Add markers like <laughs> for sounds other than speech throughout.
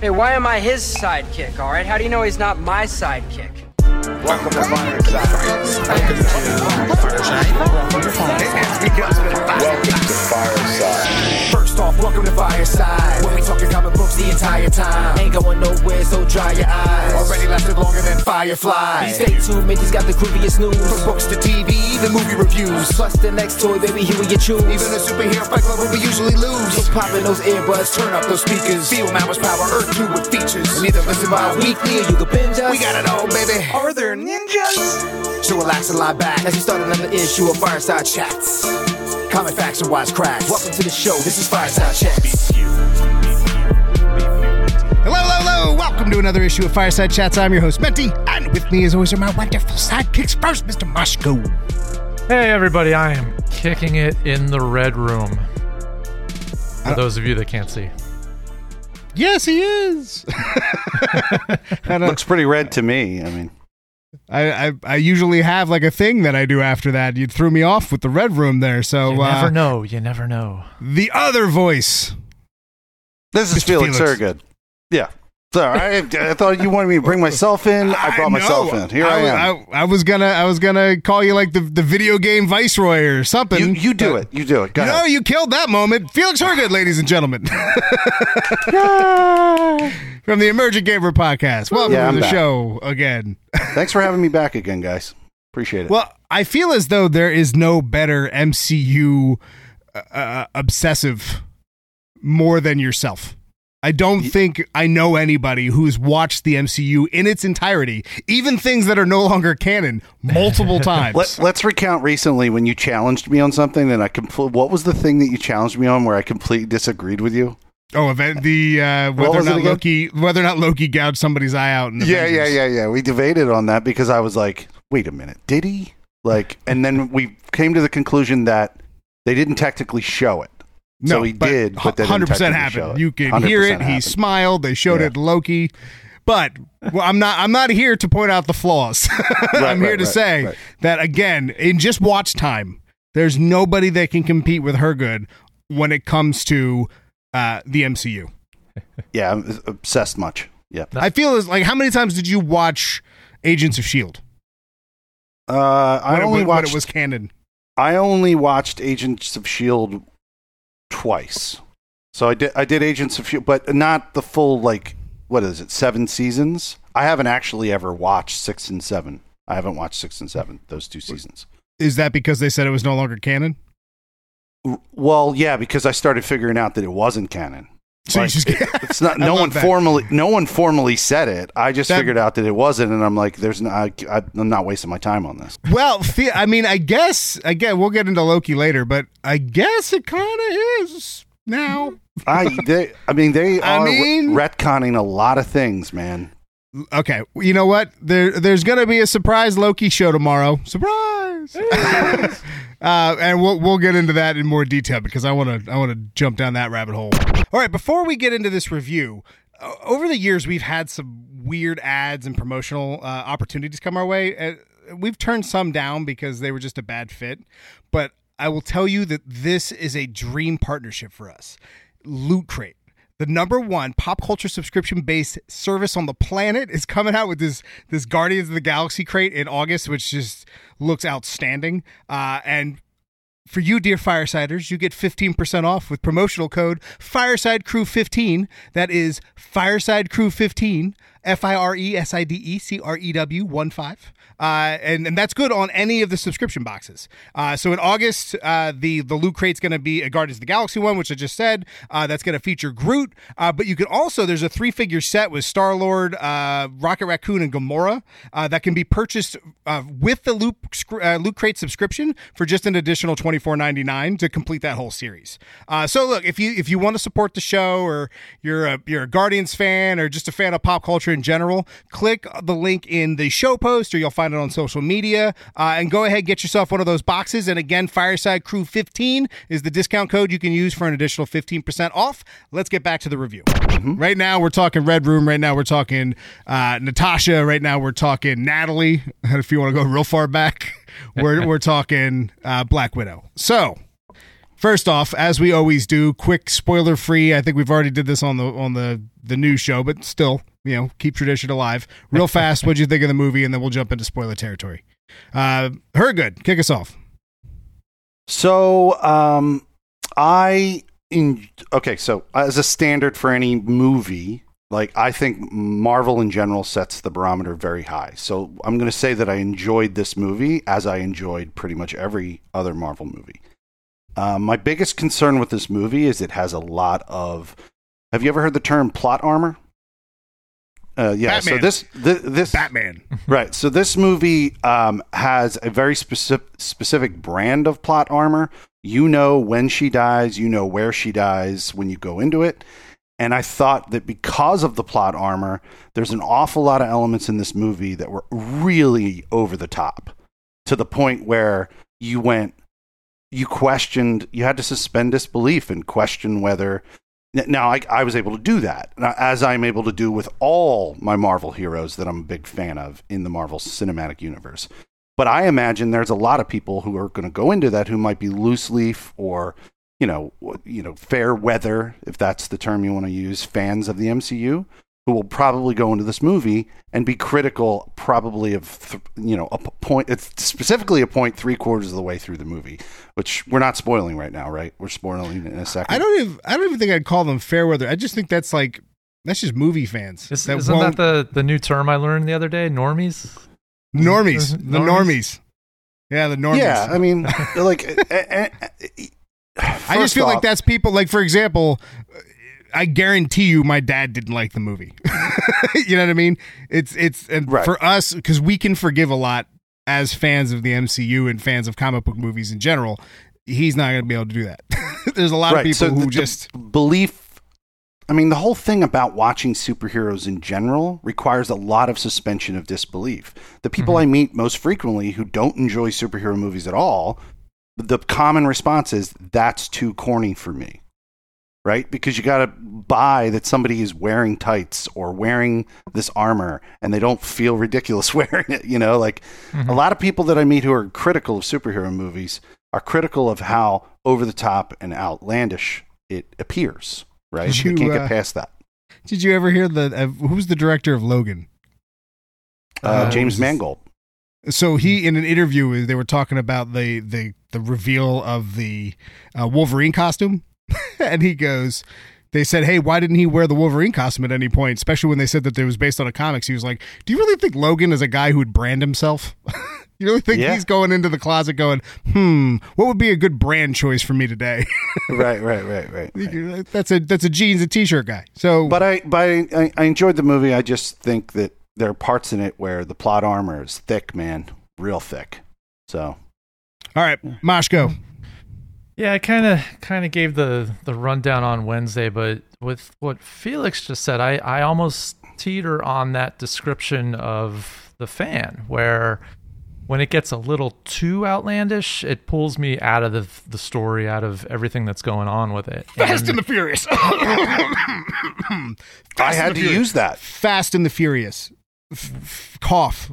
Hey, why am I his sidekick, alright? How do you know he's not my sidekick? Welcome to Fireside. Welcome to Fireside. Welcome to Fireside. First off, welcome to Fireside. When we talking comic books the entire time. Ain't going nowhere, so dry your eyes. Already lasted longer than Firefly. Stay tuned, Mickey's got the grooviest news. From books to TV, the movie reviews. Plus the next toy, baby, here we you choose. Even a superhero fight club where we usually lose. So pop in those earbuds, turn up those speakers. Feel Mama's power, Earth 2 with features. And either listen bi-weekly or you can binge us. We got it all, baby. Are there ninjas? So relax and lie back as we start another issue of Fireside Chats. Comic facts and wise cracks. Welcome to the show. This is Fireside Chats. Hello, hello, hello. Welcome to another issue of Fireside Chats. I'm your host, Menti, and with me, as always, are my wonderful sidekicks. First, Mr. Moshko. Hey everybody, I am kicking it in the red room. For those of you that can't see. Yes, he is. Uh, <laughs> <laughs> Looks pretty red to me. I mean, I, I I usually have like a thing that I do after that. You threw me off with the red room there. So You uh, never know. You never know. the other voice. this is Mr. Felix, Felix. Thurgood. Yeah. Sorry, I, I thought you wanted me to bring myself in. I brought myself in. Here I, am. I, I was gonna I was gonna call you like the, the video game viceroy or something. you, you do but- it. You do it. Go No, ahead. you killed that moment. Felix Hergood, ladies and gentlemen. <laughs> <laughs> From the Emergent Gamer Podcast. Welcome Yeah, to I'm the back. show again. <laughs> Thanks for having me back again, guys. Appreciate it. Well, I feel as though there is no better MCU uh, uh, obsessive more than yourself. I don't think I know anybody who's watched the MCU in its entirety, even things that are no longer canon, multiple <laughs> times. Let, let's recount recently when you challenged me on something, and I compl- What was the thing that you challenged me on where I completely disagreed with you? oh, event the uh, whether or not? Loki whether or not Loki gouged somebody's eye out. In Yeah, yeah, yeah, yeah. We debated on that because I was like, wait a minute, did he? Like, and then we came to the conclusion that they didn't technically show it. No, so he but did, but they hundred percent technically show happened. it. You can hear it. He smiled. They showed Yeah. it Loki. But well, I'm not. I'm not here to point out the flaws. <laughs> I'm here right, to right, say right. that again, in just watch time, there's nobody that can compete with Hergood when it comes to uh, the MCU. <laughs> Yeah, I'm obsessed much. Yeah. I feel as like how many times did you watch Agents of Shield? Uh, I When it- only when watched. it was canon. I only watched Agents of Shield twice. So I did. I did Agents of Shield, but not the full like. What is it? Seven seasons. I haven't actually ever watched six and seven. I haven't watched six and seven. Those two seasons. Is that because they said it was no longer canon? Well, yeah, because I started figuring out that it wasn't canon. So you Like, it- it's not. <laughs> No one that. formally. No one formally said it. I just That- figured out that it wasn't, and I'm like, "There's no. I, I, I'm not wasting my time on this." Well, I mean, I guess again we'll get into Loki later, but I guess it kind of is now. I. They. I mean, they <laughs> I are mean- retconning a lot of things, man. Okay, you know what? There, there's going to be a surprise Loki show tomorrow. Surprise! <laughs> uh, and we'll we'll get into that in more detail because I want to I want to jump down that rabbit hole. All right, before we get into this review, over the years we've had some weird ads and promotional uh, opportunities come our way. Uh, we've turned some down because they were just a bad fit, but I will tell you that this is a dream partnership for us. Loot Crate the number one pop culture subscription based service on the planet is coming out with this this Guardians of the Galaxy crate in August, which just looks outstanding. Uh, and for you, dear Firesiders, you get 15% off with promotional code Fireside Crew 15. That is Fireside Crew 15, F I R E S I D E C R E W 1 5. Uh, and, and that's good on any of the subscription boxes. Uh, so in August, uh, the, the loot crate's going to be a Guardians of the Galaxy one, which I just said. Uh, that's going to feature Groot. Uh, but you can also, there's a three figure set with Star Lord, uh, Rocket Raccoon, and Gamora that can be purchased with the loot, loot crate subscription for just an additional twenty four ninety nine to complete that whole series. So look, if you if you want to support the show or you're a you're a Guardians fan or just a fan of pop culture in general, click the link in the show post or you'll find it on social media uh, and go ahead get yourself one of those boxes. And again, Fireside Crew fifteen is the discount code you can use for an additional fifteen percent off. Let's get back to the review. Right now we're talking Red Room. Right now we're talking uh, Natasha. Right now we're talking Natalie. <laughs> If you want to go real far back, <laughs> we're we're talking uh, Black Widow. So First off, as we always do, quick spoiler free. I think we've already did this on the on the the news show, but still, you know, keep tradition alive. Real <laughs> fast, what'd you think of the movie, and then we'll jump into spoiler territory. Uh, Hergood, kick us off. So, um, I in okay. So, as a standard for any movie, like I think Marvel in general sets the barometer very high. So, I'm going to say that I enjoyed this movie as I enjoyed pretty much every other Marvel movie. Uh, my biggest concern with this movie is it has a lot of. Have you ever heard the term plot armor? Uh, yeah. So Batman. this th- this Batman. <laughs> Right. So this movie um, has a very specific specific brand of plot armor. You know when she dies, you know where she dies when you go into it. And I thought that because of the plot armor, there's an awful lot of elements in this movie that were really over the top to the point where you went, you questioned, you had to suspend disbelief and question whether. Now, I, I was able to do that, as I'm able to do with all my Marvel heroes that I'm a big fan of in the Marvel Cinematic Universe. But I imagine there's a lot of people who are going to go into that who might be loose leaf or, you know, you know, fair weather, if that's the term you want to use, fans of the MCU, who will probably go into this movie and be critical, probably of, th- you know, a p- point, it's specifically a point three quarters of the way through the movie, which we're not spoiling right now, right? We're spoiling in a second. I don't even I don't even think I'd call them fair weather. I just think that's like that's just movie fans. Is, that isn't won't- that the, the new term I learned the other day? Normies? normies? The normies. Normies? Yeah, the normies. Yeah, I mean, <laughs> like, eh, eh, eh, I just first feel like that's people like for example, I guarantee you my dad didn't like the movie. <laughs> you know what I mean? It's it's and Right. for us cuz we can forgive a lot as fans of the MCU and fans of comic book movies in general. He's not going to be able to do that. <laughs> There's a lot of people so who the- the just belief. I mean, the whole thing about watching superheroes in general requires a lot of suspension of disbelief. The people Mm-hmm. I meet most frequently who don't enjoy superhero movies at all, the common response is that's too corny for me. Right? Because you got to buy that somebody is wearing tights or wearing this armor and they don't feel ridiculous <laughs> wearing it, you know, like a lot of people that I meet who are critical of superhero movies are critical of how over the top and outlandish it appears. Right? Did they you, can't uh, get past that. Did you ever hear the uh, who's the director of Logan? Uh, uh, James Mangold. So he in an interview they were talking about the the the reveal of the uh, Wolverine costume, <laughs> and he goes. They said, "Hey, why didn't he wear the Wolverine costume at any point?" Especially when they said that it was based on a comics. He was like, "Do you really think Logan is a guy who would brand himself? <laughs> you really think Yeah. he's going into the closet going, hmm, what would be a good brand choice for me today?" <laughs> right, right, right, right. right. that's a that's a jeans and t-shirt guy. So, But I, but I, I enjoyed the movie. I just think that there are parts in it where the plot armor is thick, man, real thick. So all right, Mosh, go. Yeah, I kind of kind of gave the the rundown on Wednesday, but with what Felix just said, I I almost teeter on that description of the fan where when it gets a little too outlandish, it pulls me out of the the story, out of everything that's going on with it. Fast And- and the Furious. <coughs> <coughs> I had to Furious. use that. Fast and the Furious. F- f- cough.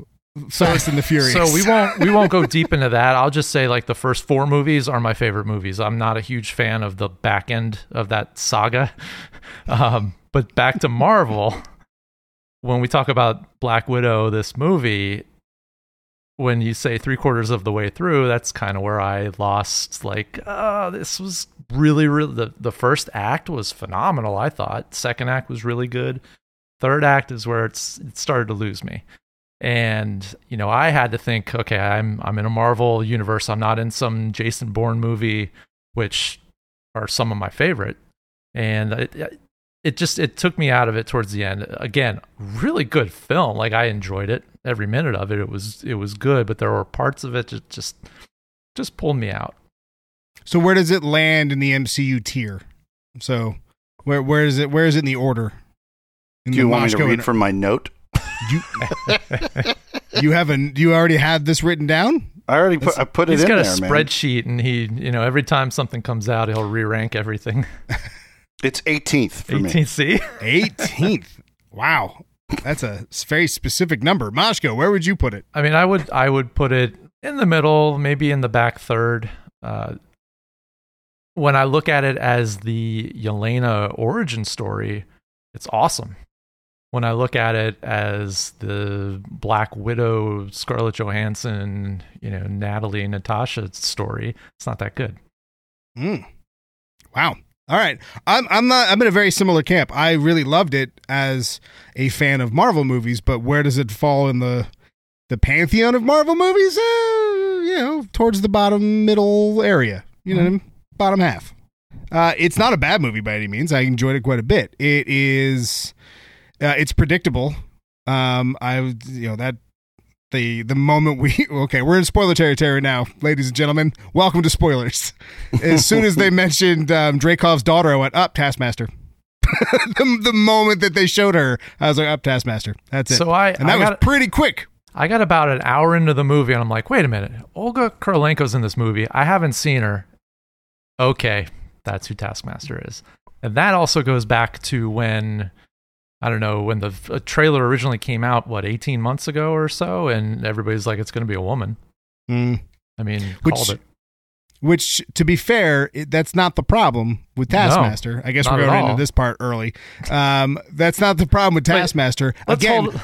Fast and the Furious. So we won't we won't go deep into that. I'll just say like the first four movies are my favorite movies. I'm not a huge fan of the back end of that saga. <laughs> Um, but back to Marvel, when we talk about Black Widow, this movie, when you say three quarters of the way through, that's kind of where I lost. Like, oh, this was really, really the the first act was phenomenal. I thought second act was really good. Third act is where it's it started to lose me and you know i had to think okay i'm i'm in a marvel universe i'm not in some jason bourne movie which are some of my favorite and it, it just it took me out of it towards the end again really good film like i enjoyed it every minute of it it was it was good but there were parts of it that just just pulled me out So where does it land in the MCU tier? So where where is it where is it in the order? In Do you want me to read and- from my note? You <laughs> you haven't you already had this written down? I already put I put it he's in got a there, man. spreadsheet and he you know every time something comes out he'll re-rank everything It's 18th for me. 18c 18th. wow. That's a very specific number. Moshko, where would you put it? I mean, I would I would put it in the middle, maybe in the back third. Uh, when I look at it as the Yelena origin story, it's awesome. When I look at it as the Black Widow, Scarlett Johansson, you know, Natalie, Natasha story, it's not that good. Mm. Wow. All right. I'm I'm not I'm in a very similar camp. I really loved it as a fan of Marvel movies, but where does it fall in the the pantheon of Marvel movies? Uh, you know, towards the bottom middle area. You know, bottom half. Uh, it's not a bad movie by any means. I enjoyed it quite a bit. It is uh, it's predictable. Um I you know that the the moment we <laughs> okay we're in spoiler territory now ladies and gentlemen welcome to spoilers as soon as they <laughs> mentioned um, Dreykov's daughter I went up Taskmaster <laughs> the, the moment that they showed her I was like up Taskmaster that's it So I- and that I was got- pretty quick I got about an hour into the movie and I'm like, wait a minute, Olga Kurylenko's in this movie. I haven't seen her. Okay, that's who Taskmaster is. And that also goes back to when, I don't know, when the uh, trailer originally came out, what, 18 months ago or so? And everybody's like, it's going to be a woman. Mm. I mean, Which- called it. which to be fair it, that's not the problem with Taskmaster I guess we're going into this part early um, that's not the problem with Taskmaster Let's again hold.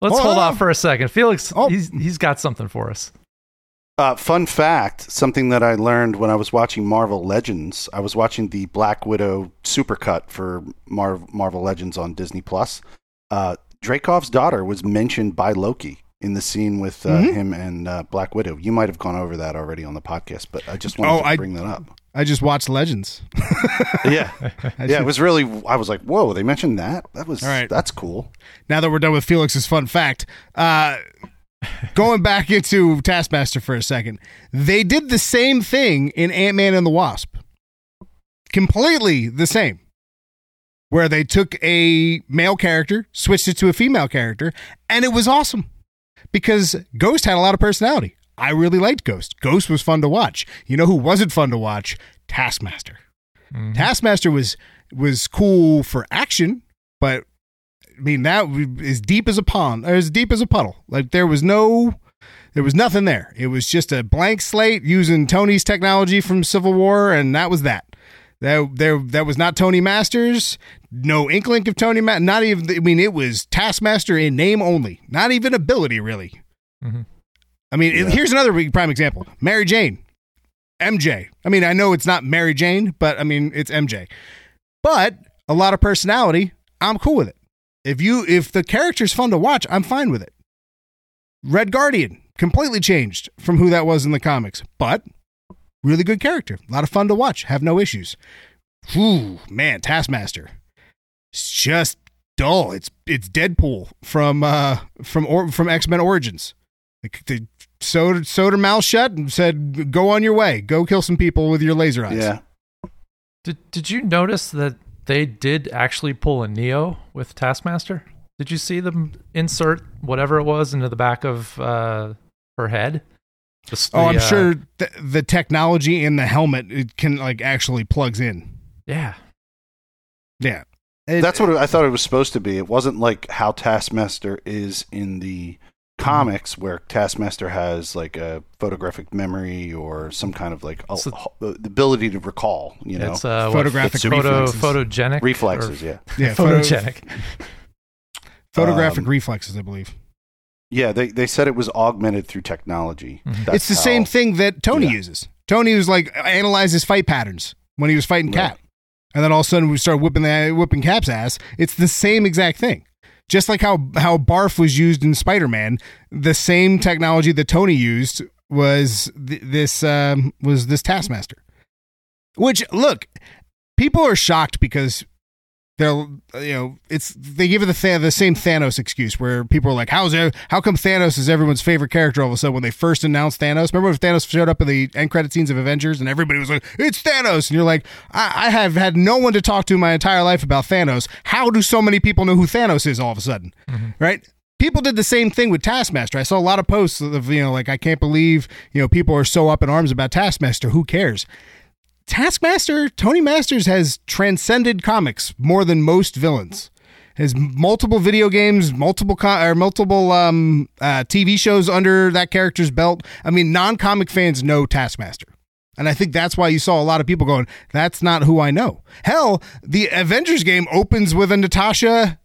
Let's Hold hold off for a second. Felix, Oh. he's he's got something for us. Uh, fun fact: something that I learned when I was watching Marvel Legends. I was watching the Black Widow supercut for Mar- Marvel Legends on Disney Plus. Uh, Dreykov's daughter was mentioned by Loki in the scene with uh, Mhm. him and uh, Black Widow. You might have gone over that already on the podcast, but I just wanted Oh, to I- bring that up. I just watched Legends <laughs> yeah, <laughs> yeah. It was really. I was like, "Whoa!" They mentioned that. That was All right. that's cool. now that we're done with Felix's fun fact, uh, going back into Taskmaster for a second, they did the same thing in Ant Man and the Wasp. Completely the same. Where they took a male character, switched it to a female character, and it was awesome because Ghost had a lot of personality. I really liked Ghost. Ghost was fun to watch. You know who wasn't fun to watch? Taskmaster. Mm-hmm. Taskmaster was was cool for action, but I mean that as deep as a pond, or as deep as a puddle. Like there was no, there was nothing there. It was just a blank slate using Tony's technology from Civil War, and that was that. That there, that was not Tony Masters. No inkling of Tony. Ma- not even. I mean, it was Taskmaster in name only. Not even ability, really. Mhm. I mean, it- here's another prime example: Mary Jane, MJ. I mean, I know it's not Mary Jane, but I mean it's MJ. But a lot of personality. I'm cool with it. If you if the character's fun to watch, I'm fine with it. Red Guardian completely changed from who that was in the comics, but really good character. A lot of fun to watch. Have no issues. Whew, man, Taskmaster. It's just dull. It's it's Deadpool from uh from or, from X Men Origins. Like they sewed sewed her mouth shut and said, "Go on your way. Go kill some people with your laser eyes." Yeah. Did Did you notice that they did actually pull a Neo with Taskmaster? Did you see them insert whatever it was into the back of uh, her head? The- Oh, I'm uh, sure th- the technology in the helmet it can like actually plugs in. Yeah, Yeah, It- That's what I thought it was supposed to be. It wasn't like how Taskmaster is in the comics, where Taskmaster has like a photographic memory or some kind of like a, So- the ability to recall. You know, it's uh, Photographic what, photo reflexes. photogenic reflexes. or Yeah, yeah, photogenic. <laughs> photographic Um, reflexes, I believe. yeah. They they said it was augmented through technology. Mhm. It's the how- same thing that Tony Yeah. uses. Tony was like analyzes fight patterns when he was fighting Right. Cap, and then all of a sudden we start whipping the whipping Cap's ass. It's the same exact thing. Just like how how Barf was used in Spider Man, the same technology that Tony used was th- this um, was this Taskmaster. Which look, people are shocked because they're uh, you know it's they give it the the same Thanos excuse where people are like how's it, how come Thanos is everyone's favorite character all of a sudden when they first announced Thanos? Remember when Thanos showed up in the end credit scenes of Avengers and everybody was like it's Thanos. And you're like I, I have had no one to talk to my entire life about Thanos. How do so many people know who Thanos is all of a sudden? Mm-hmm. Right? People did the same thing with Taskmaster. I saw a lot of posts of you know like I can't believe you know people are so up in arms about Taskmaster. Who cares Taskmaster, Tony Masters has transcended comics more than most villains. Has multiple video games, multiple co- or multiple um, uh, TV shows under that character's belt. I mean, non-comic fans know Taskmaster. And I think that's why you saw a lot of people going, that's not who I know. Hell, the Avengers game opens with a Natasha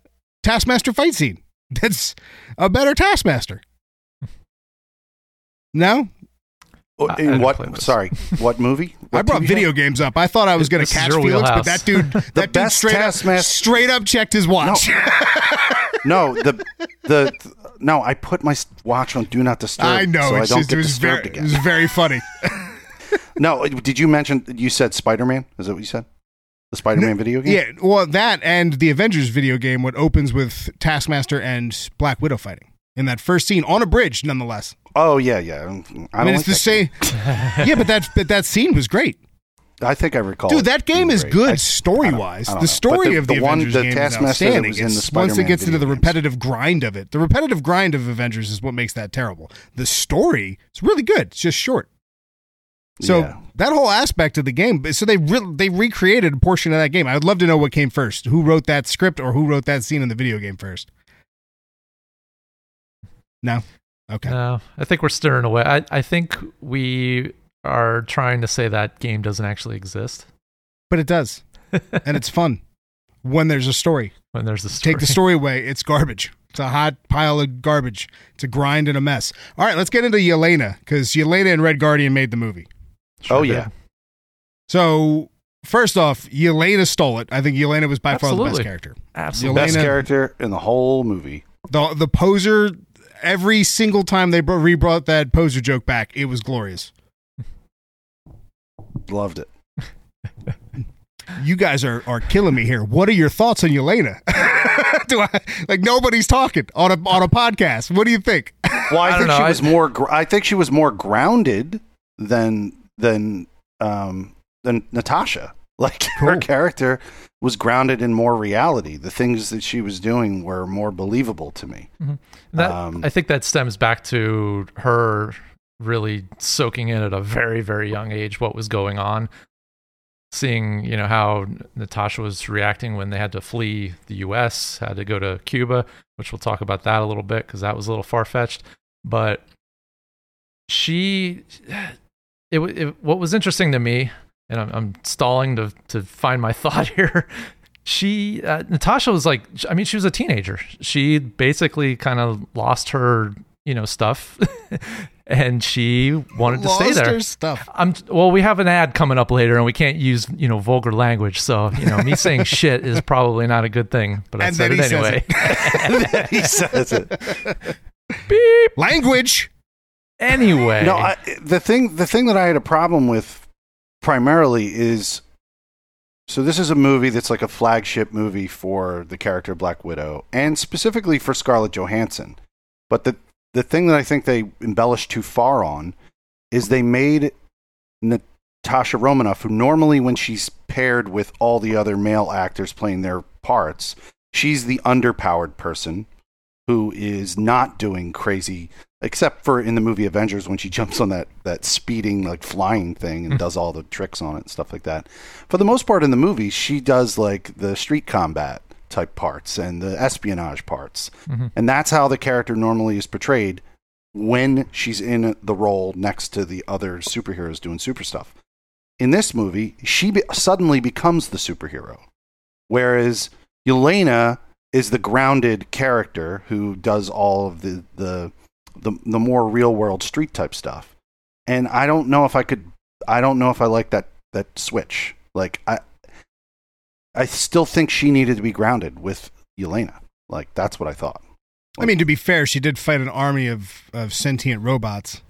Taskmaster fight scene. <laughs> That's a better Taskmaster. <laughs> No? Oh, I- I In what? Sorry, what movie? I brought TV video games up. I thought I was going to catch Felix, but that dude, <laughs> that dude straight up, straight up checked his watch. show? <laughs> No, the the no. I put my watch on Do Not Disturb. I know. so I don't just, get it was disturbed very, it again. was very funny. <laughs> No, did you mention? You said Spider Man. Is that what you said? The Spider Man video game. Yeah, well, that and the Avengers video game, what opens with Taskmaster and Black Widow fighting in that first scene on a bridge, nonetheless. Oh yeah, yeah. I, don't I mean, like it's the same. yeah, but that but that scene was great. I think I recall. dude. That game is great. good story wise. The know. story the- of the, the one- Avengers the game Taskmaster is that outstanding. was in the It's once it gets into the video games. repetitive grind of it, the repetitive grind of Avengers is what makes that terrible. The story is really good. It's just short. So Yeah. that whole aspect of the game, so they re- they recreated a portion of that game. I would love to know what came first, who wrote that script or who wrote that scene in the video game first. No, okay. No, I think we're stirring away. I, I think we are trying to say that game doesn't actually exist But it does, and it's fun when there's a story. <laughs> when there's a story. Take the story away, it's garbage. It's a hot pile of garbage. It's a grind and a mess. All right, let's get into Yelena because Yelena and Red Guardian made the movie. Oh did. yeah. So first off, Yelena stole it. I think Yelena was by far the best character. absolutely. The best character in the whole movie. The the poser. Every single time they bro- re-brought that poser joke back, it was glorious. Loved it. <laughs> You guys are are killing me here. What are your thoughts on Yelena? <laughs> Do I like nobody's talking on a on a podcast? What do you think? Well, I, I think know, she was more. Gr- I think she was more grounded than than um than Natasha. <laughs> Like her character was grounded in more reality. The things that she was doing were more believable to me. That, Um, I think that stems back to her really soaking in at a very, very young age what was going on. Seeing, you know, how Natasha was reacting when they had to flee the US, had to go to Cuba, which we'll talk about that a little bit because that was a little far fetched. But she, it, it, what was interesting to me, and I'm, I'm stalling to, to find my <laughs> thought here she uh, Natasha was like I mean she was a teenager. She basically kind of lost her, you know, stuff <laughs> and she wanted to stay Lost there. her stuff. I'm well we have an ad coming up later and we can't use, you know, vulgar language. So, you know, me saying <laughs> shit is probably not a good thing, but I And said then it he says anyway. he says it. Beep. Language. Anyway. No, I, the thing the thing that I had a problem with primarily is so this is a movie that's like a flagship movie for the character Black Widow and specifically for Scarlett Johansson. But the the thing that I think they embellished too far on is they made Natasha Romanoff, who normally when she's paired with all the other male actors playing their parts, she's the underpowered person who is not doing crazy except for in the movie Avengers when she jumps on that that speeding like flying thing and does all the tricks on it and stuff like that. For the most part in the movie, she does like the street combat type parts and the espionage parts. Mhm. And that's how the character normally is portrayed when she's in the role next to the other superheroes doing super stuff. In this movie, she be- suddenly becomes the superhero. Whereas Yelena is the grounded character who does all of the, the the the more real world street type stuff. And I don't know if I could I don't know if I like that that switch. Like I I still think she needed to be grounded with Yelena. Like that's what I thought. I mean, to be fair, she did fight an army of, of sentient robots,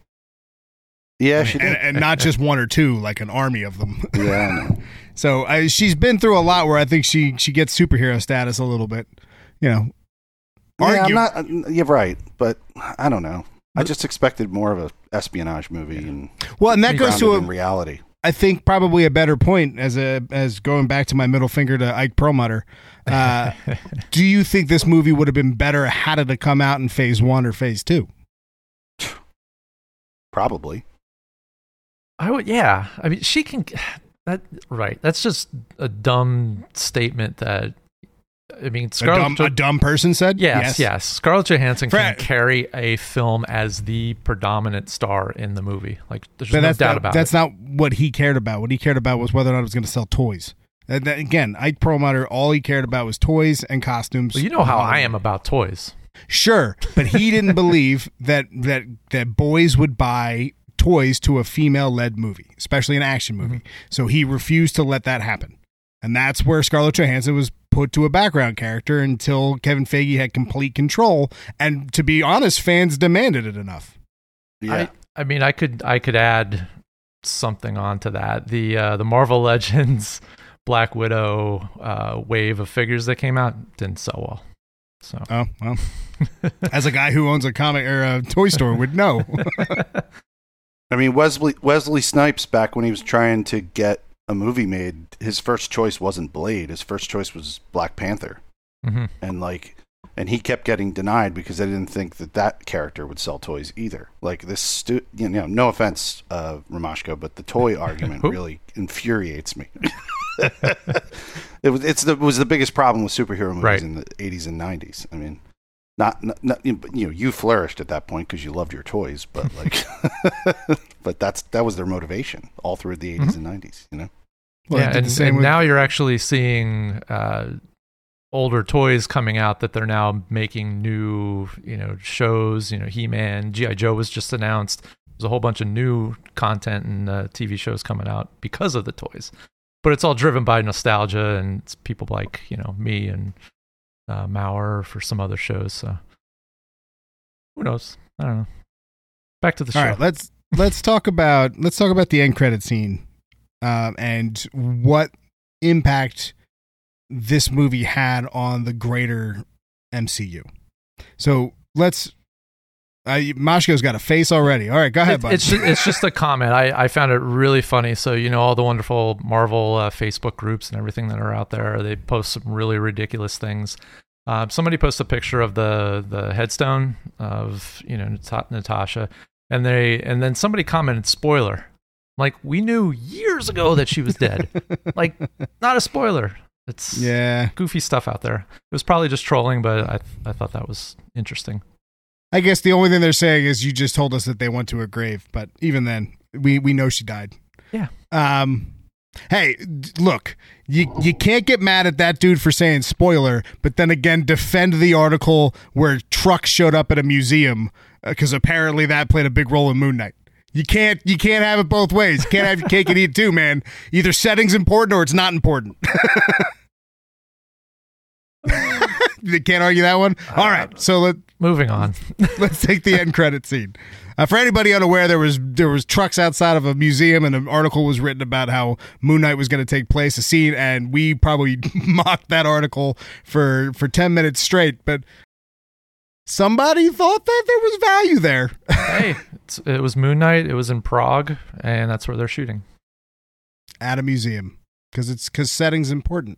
Yeah, she and, and not just one or two, like an army of them. yeah, I. <laughs> So I, she's been through a lot where I think she she gets superhero status a little bit. You know, Yeah, I'm not. uh, You're right, but I don't know. I just expected more of a espionage movie and well, and that goes grounded to in a, reality. I think probably a better point as a as going back to my middle finger to Ike Perlmutter. Uh, <laughs> do you think this movie would have been better had it have come out in Phase One or Phase Two? Probably. I would, yeah. I mean, she can. <sighs> That right. That's just a dumb statement that I mean, A dumb, Jo- a dumb person said. yes, yes, Scarlett Johansson Fred- can carry a film as the predominant star in the movie. Like, there's But no that's doubt that- about that's it. not what he cared about. What he cared about was whether or not it was going to sell toys. And that- again, Ike Perlmutter, all he cared about was toys and costumes. Well, you know how I am about toys. Sure, but he didn't believe that that that boys would buy toys to a female-led movie, especially an action movie. Mm-hmm. So he refused to let that happen. And that's where Scarlett Johansson was put to a background character until Kevin Feige had complete control. And to be honest, fans demanded it enough. Yeah. I, I mean, I could I could add something onto that. The uh, the Marvel <laughs> Legends Black Widow uh, wave of figures that came out didn't sell well. So Oh well, as a guy who owns a comic or a toy store would know. <laughs> I mean, Wesley Wesley Snipes back when he was trying to get a movie made, his first choice wasn't Blade. His first choice was Black Panther, mm-hmm. and like, and he kept getting denied because they didn't think that that character would sell toys either. Like this, stu- you know, no offense, uh, Ramashko, but the toy <laughs> argument really infuriates me. <laughs> it was it's the it was the biggest problem with superhero movies Right. in the 80s and 90s. I mean. Not, not, not you know, you flourished at that point because you loved your toys, but like, <laughs> but that's that was their motivation all through the 80s and 90s. You know, Well, yeah, and, and with- now you're actually seeing uh, older toys coming out that they're now making new, you know, shows. You know, He-Man, GI Joe was just announced. There's a whole bunch of new content and uh, TV shows coming out because of the toys, but it's all driven by nostalgia and it's people like you know me and uh, Maurer for some other shows. So who knows? I don't know. Back to the show. All right, let's let's talk about let's talk about the end credit scene, um, and what impact this movie had on the greater MCU. So let's. Uh, Mashko's got a face already. All right, go ahead, bud. it's just, it's just a comment. I, I found it really funny. So you know all the wonderful Marvel uh, Facebook groups and everything that are out there. They post some really ridiculous things. Uh, somebody posted a picture of the the headstone of you know Nat- Natasha, and they and then somebody commented spoiler. Like we knew years ago that she was dead. <laughs> like not a spoiler. It's yeah, goofy stuff out there. It was probably just trolling, but I I thought that was interesting. I guess the only thing they're saying is you just told us that they went to her grave, but even then, we we know she died. Yeah. Um. Hey, look, you you can't get mad at that dude for saying spoiler, but then again, defend the article where trucks showed up at a museum because apparently that played a big role in Moon Knight. You can't you can't have it both ways. You can't have your cake and eat it too, man. Either setting's important or it's not important. <laughs> you can't argue that one. All right, so let Moving on. <laughs> let's take the end credit scene. Uh, for anybody unaware, there was there was trucks outside of a museum, and an article was written about how Moon Knight was going to take place. A scene, and we probably <laughs> mocked that article for for ten minutes straight. But somebody thought that there was value there. hey, it's, it was Moon Knight. It was in Prague, and that's where they're shooting. at a museum because it's because setting's important.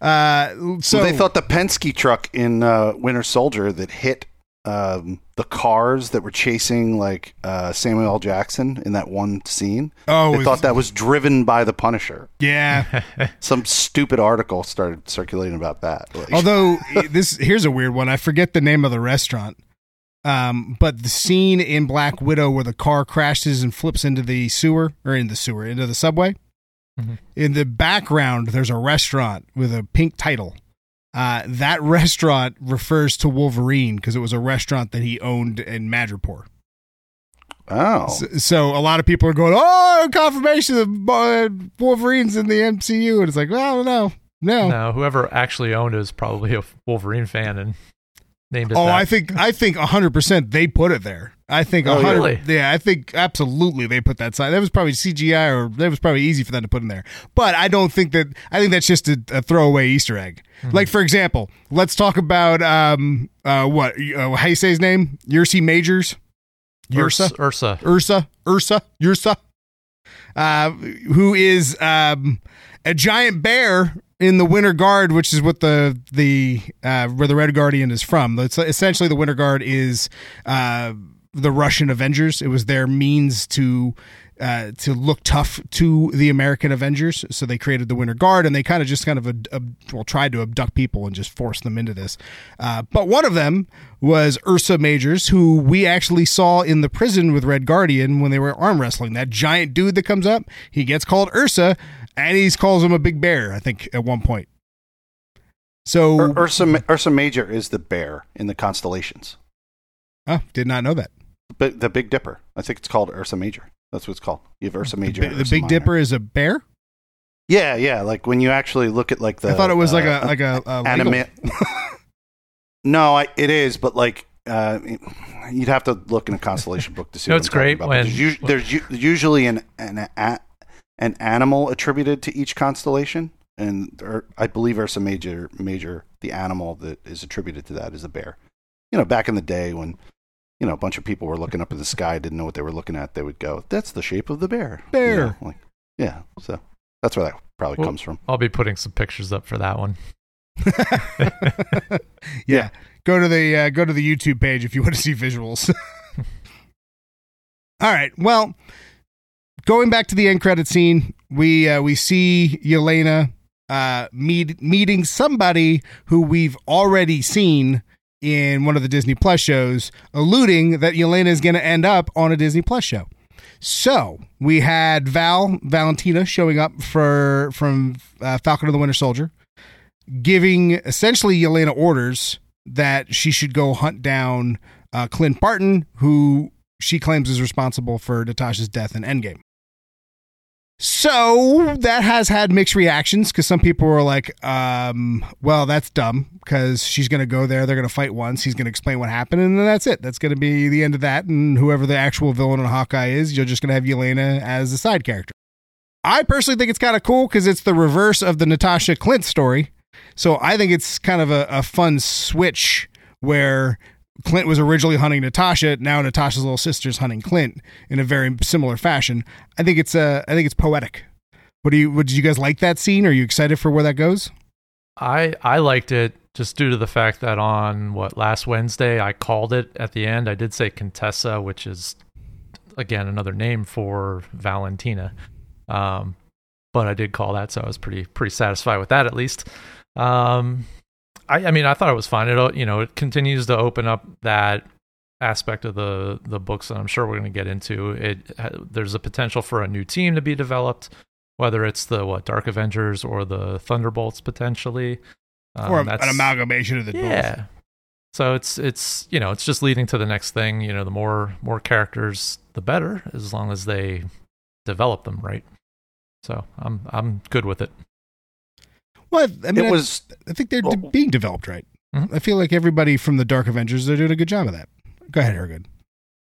Uh, so well, they thought the Penske truck in uh, Winter Soldier that hit um, the cars that were chasing like uh, Samuel L. Jackson in that one scene. oh, they thought that was driven by the Punisher. yeah. <laughs> Some stupid article started circulating about that. Like, Although <laughs> this here's a weird one. I forget the name of the restaurant. Um, but the scene in Black Widow where the car crashes and flips into the sewer or in the sewer into the subway. Mhm. In the background, there's a restaurant with a pink title. Uh, that <laughs> restaurant refers to Wolverine because it was a restaurant that he owned in Madripoor. oh, So, so a lot of people are going, "Oh, confirmation of uh, Wolverine's in the MCU," and it's like, well, no, no. No, whoever actually owned it is probably a Wolverine fan and named it. Oh, that. I think I think hundred percent they put it there. I think Oh, a hundred. really? Yeah, I think absolutely they put that sign. That was probably CGI or that was probably easy for them to put in there. But I don't think that. I think that's just a, a throwaway Easter egg. Mm-hmm. Like for example, let's talk about um uh what uh, how you say his name? Yersi Majors. Ursa. Ursa. Ursa, Ursa, Ursa, uh, who is um, a giant bear in the Winter Guard, which is what the the uh, where the Red Guardian is from. It's essentially the Winter Guard is uh, the Russian Avengers. It was their means to uh, to look tough to the American Avengers. So they created the Winter Guard, and they kind of just kind of ab- ab- well tried to abduct people and just force them into this. Uh, but one of them was Ursa Majors, who we actually saw in the prison with Red Guardian when they were arm wrestling. That giant dude that comes up, he gets called Ursa, and he calls him a big bear. I think at one point. So Ur- Ursa Ma- Ursa Major is the bear in the constellations. oh, did not know that. But the Big Dipper. I think it's called Ursa Major. That's what it's called. You have Ursa Major. The, the Ursa Big Minor. Dipper is a bear. Yeah, yeah. Like when you actually look at like the. I thought it was like uh, a like a, a anime. <laughs> <laughs> No, I, it is, but like uh, you'd have to look in a constellation book to see. No, what it's I'm great about. When- there's, us- there's u- usually an an a, an animal attributed to each constellation, and Ur- I believe Ursa Major, Major, the animal that is attributed to that is a bear. You know, back in the day when you know a bunch of people were looking up at the sky, didn't know what they were looking at, they would go, "That's the shape of the bear." You Bear. know, like, yeah, so that's where that probably Well- comes from. I'll be putting some pictures up for that one. <laughs> <laughs> yeah. Go to the uh, go to the YouTube page if you want to see visuals. <laughs> All right. Well, going back to the end credit scene, we uh, we see Yelena uh, meet, meeting somebody who we've already seen in one of the Disney Plus shows, alluding that Yelena is going to end up on a Disney Plus show. So we had Val Valentina showing up for from uh, Falcon and the Winter Soldier, giving essentially Yelena orders that she should go hunt down uh, Clint Barton, who she claims is responsible for Natasha's death in Endgame. So that has had mixed reactions because some people were like, um, well, that's dumb because she's going to go there. They're going to fight once. He's going to explain what happened. And then that's it. That's going to be the end of that. And whoever the actual villain in Hawkeye is, you're just going to have Yelena as the side character. I personally think it's kind of cool because it's the reverse of the Natasha Clint story. So I think it's kind of a, a fun switch where Clint was originally hunting Natasha. Now Natasha's little sister's hunting Clint in a very similar fashion. I think it's uh, I think it's poetic. What do you? What did you guys like that scene? Are you excited for where that goes? I I liked it just due to the fact that on what last Wednesday I called it at the end. I did say Contessa, which is again another name for Valentina. Um, but I did call that, so I was pretty pretty satisfied with that at least. Um, I I mean I thought it was fine. It you know it continues to open up that aspect of the the books that I'm sure we're going to get into. It there's a potential for a new team to be developed, whether it's the what Dark Avengers or the Thunderbolts potentially, Um, or that's- an amalgamation of the both? yeah. So it's it's you know it's just leading to the next thing. You know, the more more characters, the better, as long as they develop them right. So I'm I'm good with it. Well, I mean, it I- was I think they're well- de- being developed right. Mhm. I feel like everybody from the Dark Avengers they're doing a good job of that. Go ahead, Hergood.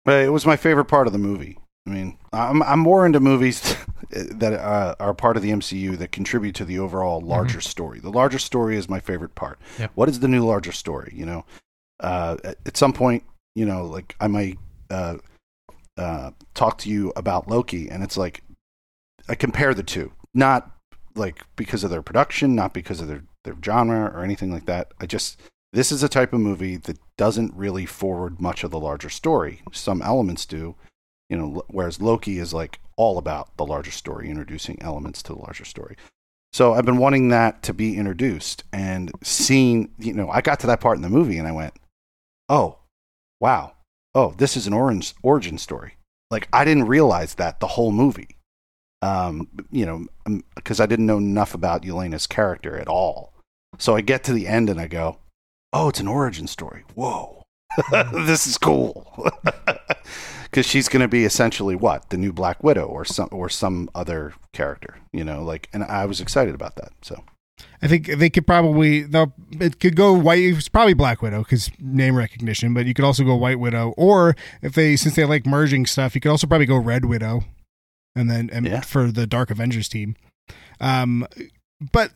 Uh, It was my favorite part of the movie. I mean, I'm I'm more into movies <laughs> that uh, are part of the MCU that contribute to the overall larger story. The larger story is my favorite part. Yep. What is the new larger story? You know, uh, at, at some point, you know, like I might uh, uh, talk to you about Loki, and it's like I compare the two, not like because of their production, not because of their their genre or anything like that. I just this is a type of movie that doesn't really forward much of the larger story. Some elements do, you know, whereas Loki is like all about the larger story, introducing elements to the larger story. So I've been wanting that to be introduced and seeing, you know, I got to that part in the movie and I went, oh, wow. Oh, this is an orange origin story. Like I didn't realize that the whole movie. Um, you know, because I didn't know enough about Yelena's character at all. So I get to the end and I go, oh, it's an origin story. Whoa, <laughs> this is cool. <laughs> Because she's going to be essentially what the new Black Widow or some or some other character, you know. Like, and I was excited about that. So I think they could probably they'll it could go white. It's probably Black Widow because name recognition, but you could also go White Widow, or if they since they like merging stuff, you could also probably go Red Widow, and then and Yeah. for the Dark Avengers team. Um, but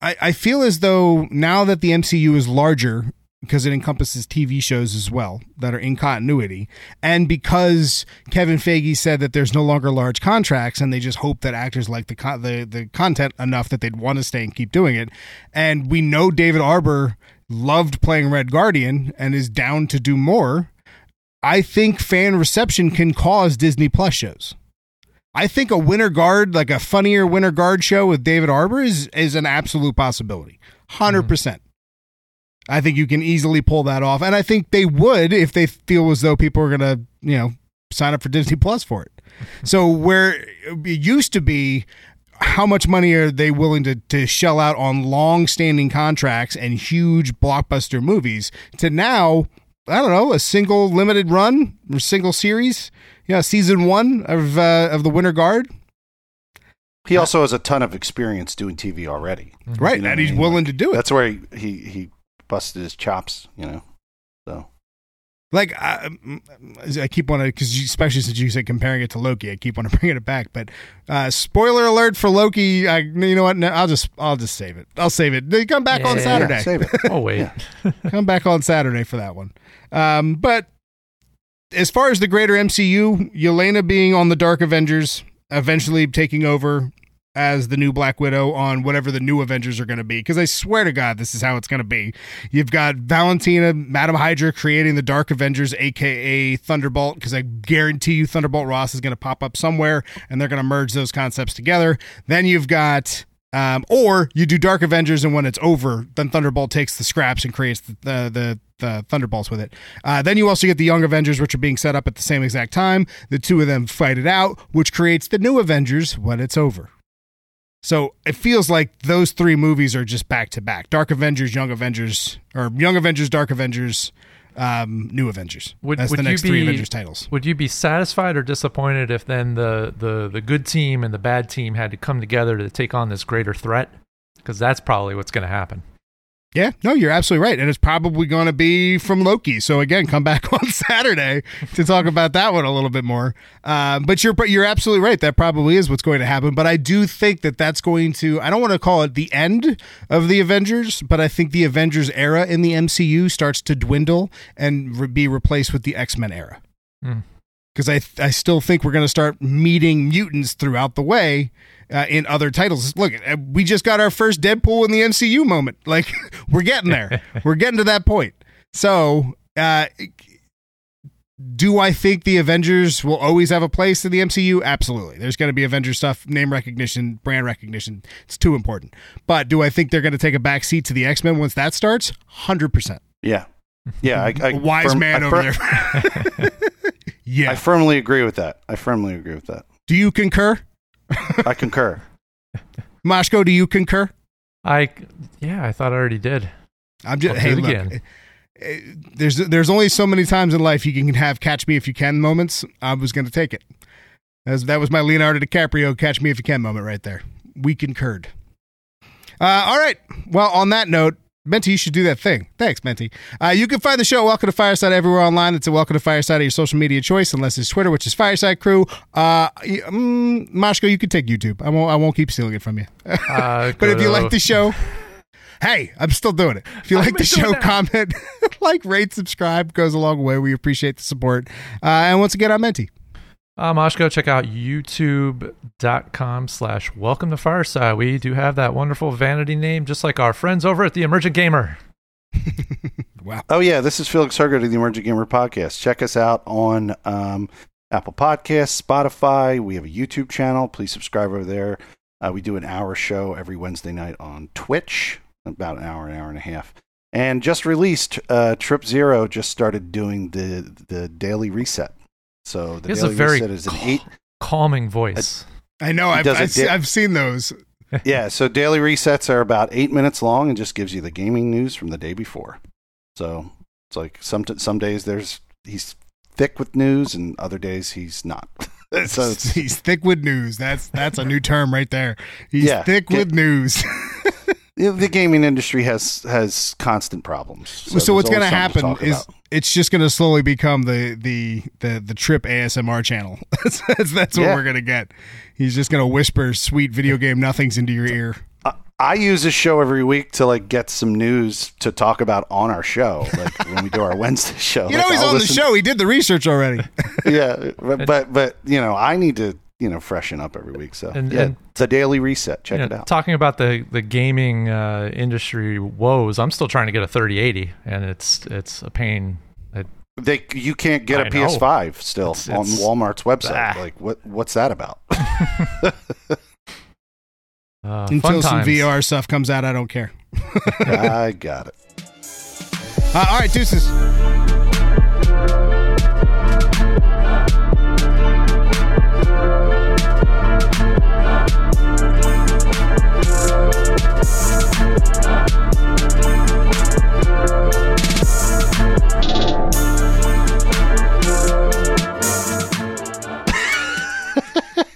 I I feel as though now that the MCU is larger because it encompasses TV shows as well that are in continuity, and because Kevin Feige said that there's no longer large contracts, and they just hope that actors like the con- the the content enough that they'd want to stay and keep doing it. And we know David Harbour loved playing Red Guardian and is down to do more. I think fan reception can cause Disney Plus shows. I think a winter guard, like a funnier winter guard show with David Harbour, is is an absolute possibility. 100 mm. percent. I think you can easily pull that off, and I think they would if they feel as though people are gonna, you know, sign up for Disney Plus for it. So where it used to be, how much money are they willing to to shell out on long standing contracts and huge blockbuster movies? To now, I don't know, a single limited run or single series, yeah, season one of uh, of the Winter Guard, He also has a ton of experience doing TV already. right? You know and what I he's mean? willing to do it. That's where he, he, he busted his chops, you know. So Like I, I keep wanting because especially since you said comparing it to Loki, I keep on <laughs> bringing it back. But uh, spoiler alert for Loki. I, you know what? No, I'll just I'll just save it. I'll save it. They come back on Yeah. Saturday. Yeah, save it. <laughs> Oh wait. <laughs> come back on Saturday for that one. Um, but as far as the greater MCU, Yelena being on the Dark Avengers, eventually taking over as the new Black Widow on whatever the new Avengers are going to be. Because I swear to God, this is how it's going to be. You've got Valentina, Madam Hydra, creating the Dark Avengers, aka Thunderbolt. Because I guarantee you, Thunderbolt Ross is going to pop up somewhere, and they're going to merge those concepts together. Then you've got um, or you do Dark Avengers, and when it's over, then Thunderbolt takes the scraps and creates the the, the, the Thunderbolts with it. Uh, then you also get the Young Avengers, which are being set up at the same exact time. The two of them fight it out, which creates the New Avengers when it's over. So it feels like those three movies are just back to back: Dark Avengers, Young Avengers, or Young Avengers, Dark Avengers, um, New Avengers. Would- That's would the you next three be- Avengers titles. Would you be satisfied or disappointed if then the, the, the good team and the bad team had to come together to take on this greater threat? Because that's probably what's going to happen. Yeah, no, you're absolutely right. And it's probably going to be from Loki. So again, come back <laughs> on Saturday to talk about that one a little bit more. Uh, but you're you're absolutely right. That probably is what's going to happen. But I do think that that's going to. I don't want to call it the end of the Avengers, but I think the Avengers era in the MCU starts to dwindle and re- be replaced with the X Men era. Hmm. Because I I still think we're going to start meeting mutants throughout the way uh, in other titles. Look, uh, we just got our first Deadpool in the MCU moment. <laughs> Like we're getting there. <laughs> we're getting to that point. So, uh, do I think the Avengers will always have a place in the MCU? Absolutely. There's going to be Avengers stuff, name recognition, brand recognition. It's too important. But do I think they're going to take a back seat to the X Men once that starts? Hundred percent. yeah, yeah. I, I A <laughs> wise firm- man I over fir- there. yeah. I firmly agree with that. I firmly agree with that. do you concur, <laughs> I concur. Mashko? Do you concur? I, yeah, I thought I already did. I'm just I'll hey it look. again. uh, There's there's only so many times in life you can have catch me if you can moments. I was going to take it. As that was my Leonardo DiCaprio catch me if you can moment right there. We concurred. Uh, all right. Well, on that note, Menti, you should do that thing. Thanks, Menti. Uh, you can find the show Welcome to Fireside everywhere online. It's a Welcome to Fireside of your social media choice, unless it's Twitter, which is Fireside Crew. Uh, mm, Mashko, you can take YouTube. I won't. I won't keep stealing it from you. Uh, <laughs> But if you like the show, hey, I'm still doing it. If you <laughs> like the show, comment, <laughs> like, rate, subscribe goes a long way. We appreciate the support. Uh, and once again, I'm Menti. Uh, Moshko, check out youtube.com slash welcome to Fireside. We do have that wonderful vanity name, just like our friends over at the Emergent Gamer. <laughs> Wow. Oh yeah, this is Felix Sargo of the Emergent Gamer Podcast. Check us out on um, Apple Podcasts, Spotify. We have a YouTube channel. Please subscribe over there. Uh, we do an hour show every Wednesday night on Twitch, about an hour, an hour and a half. And just released, uh, Trip Zero just started doing the the daily reset. So the He has a daily very reset is an eight. calming voice. I know. I've, does a I've, di- I've seen those. <laughs> yeah, so daily resets are about eight minutes long and just gives you the gaming news from the day before. So it's like some some days there's he's thick with news and other days he's not. <laughs> so <laughs> it's, He's thick with news. That's that's a new term right there. He's Yeah. thick Get- with news. the gaming industry has has constant problems. So, there's what's going to happen is about. It's just going to slowly become the the the the trip ASMR channel. <laughs> that's that's, that's what Yeah. we're going to get. He's just going to whisper sweet video game nothings into your ear. I, I use this show every week to like get some news to talk about on our show, like when we do our <laughs> Wednesday show. You Like, know he's I'll on the show. He did the research already. <laughs> yeah, but, but but you know I need to you know freshen up every week. So And- yeah, and- it's a daily reset. Check You it out. Talking about the the gaming uh, industry woes, I'm still trying to get a 3080, and it's it's a pain. It, They you can't get a I know. PS5 still It's- on it's- Walmart's website. Ah. Like what what's that about? <laughs> Uh, Until some times. VR stuff comes out, I don't care. <laughs> I got it. Uh, all right, deuces.